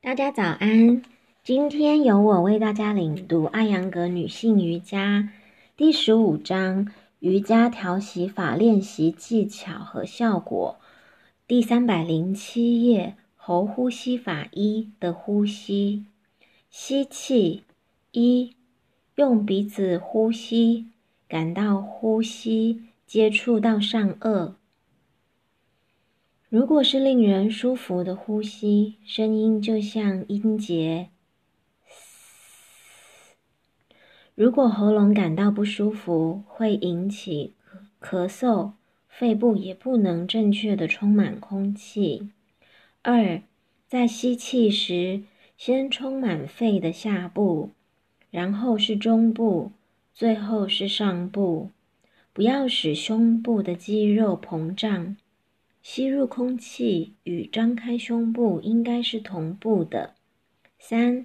大家早安，今天由我为大家领读艾扬格女性瑜伽第十五章瑜伽调息法练习技巧和效果，第三百零七页喉呼吸法一的呼吸，吸气一，用鼻子呼吸，感到呼吸接触到上颚。如果是令人舒服的呼吸，声音就像音节；如果喉咙感到不舒服，会引起咳嗽，肺部也不能正确的充满空气。二，在吸气时，先充满肺的下部，然后是中部，最后是上部，不要使胸部的肌肉膨胀。吸入空气与张开胸部应该是同步的。三，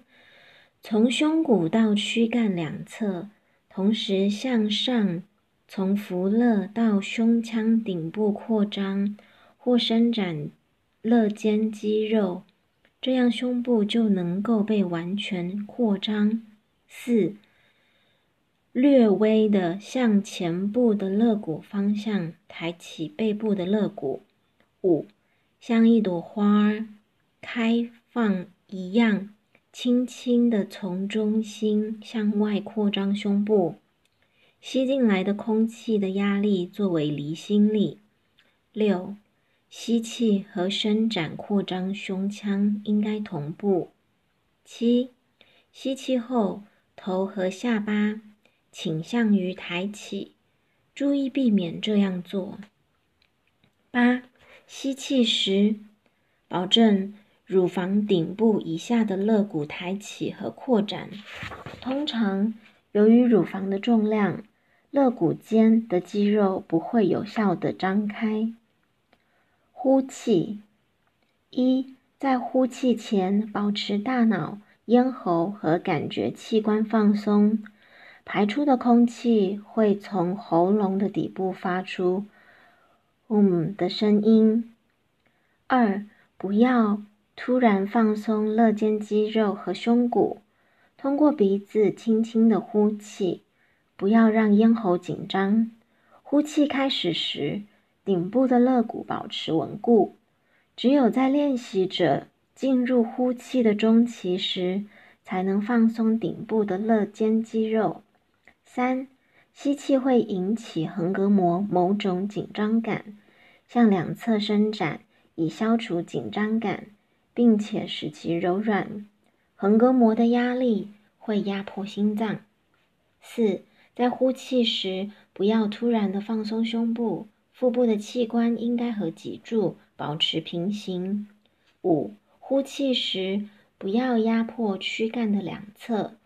从胸骨到躯干两侧，同时向上，从腹肋到胸腔顶部扩张或伸展肋间肌肉，这样胸部就能够被完全扩张。四，略微的向前部的肋骨方向抬起背部的肋骨。五，像一朵花儿开放一样，轻轻的从中心向外扩张胸部，吸进来的空气的压力作为离心力。六，吸气和伸展扩张胸腔应该同步。七，吸气后头和下巴倾向于抬起，注意避免这样做。八。吸气时，保证乳房顶部以下的肋骨抬起和扩展。通常，由于乳房的重量，肋骨间的肌肉不会有效的张开。呼气，一，在呼气前，保持大脑、咽喉和感觉器官放松。排出的空气会从喉咙的底部发出。嗯的声音。二，不要突然放松肋间肌肉和胸骨，通过鼻子轻轻的呼气，不要让咽喉紧张。呼气开始时，顶部的肋骨保持稳固。只有在练习者进入呼气的中期时，才能放松顶部的肋间肌肉。三，吸气会引起横膈膜某种紧张感。向两侧伸展，以消除紧张感，并且使其柔软。横膈膜的压力会压迫心脏。四，在呼气时，不要突然的放松胸部，腹部的器官应该和脊柱保持平行。五，呼气时不要压迫躯干的两侧，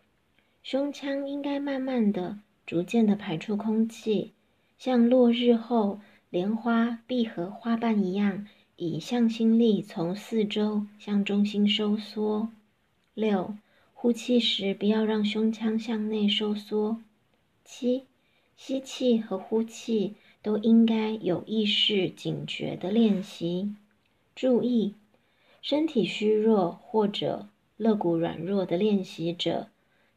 胸腔应该慢慢的、逐渐的排出空气，像落日后。莲花闭合花瓣一样，以向心力从四周向中心收缩。六，呼气时不要让胸腔向内收缩。七，吸气和呼气都应该有意识、警觉的练习。注意，身体虚弱或者肋骨软弱的练习者，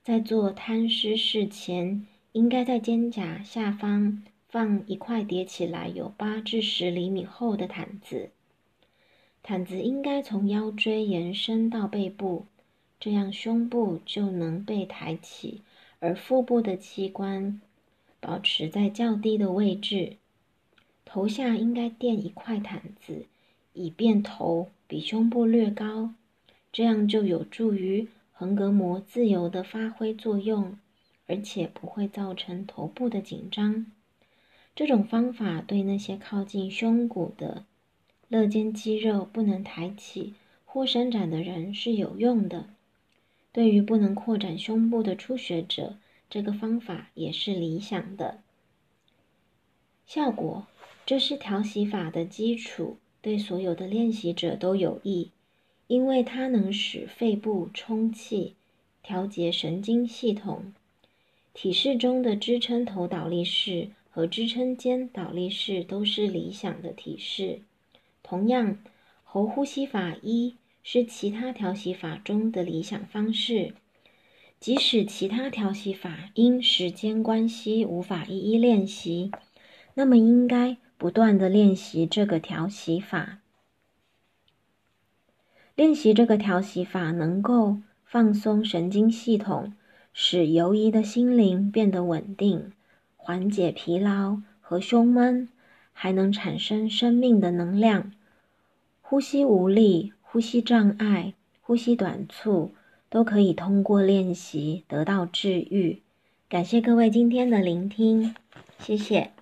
在做贪尸式前，应该在肩胛下方。放一块叠起来有八至十厘米厚的毯子，毯子应该从腰椎延伸到背部，这样胸部就能被抬起，而腹部的器官保持在较低的位置。头下应该垫一块毯子，以便头比胸部略高，这样就有助于横膈膜自由的发挥作用，而且不会造成头部的紧张。这种方法对那些靠近胸骨的肋间肌肉不能抬起或伸展的人是有用的。对于不能扩展胸部的初学者，这个方法也是理想的。效果，这是调息法的基础，对所有的练习者都有益，因为它能使肺部充气，调节神经系统。体式中的支撑头倒立式。和支撑肩倒立式都是理想的体式。同样，喉呼吸法一是其他调息法中的理想方式。即使其他调息法因时间关系无法一一练习，那么应该不断的练习这个调息法。练习这个调息法能够放松神经系统，使游移的心灵变得稳定，缓解疲劳和胸闷，还能产生生命的能量。呼吸无力、呼吸障碍、呼吸短促。都可以通过练习得到治愈。感谢各位今天的聆听，谢谢。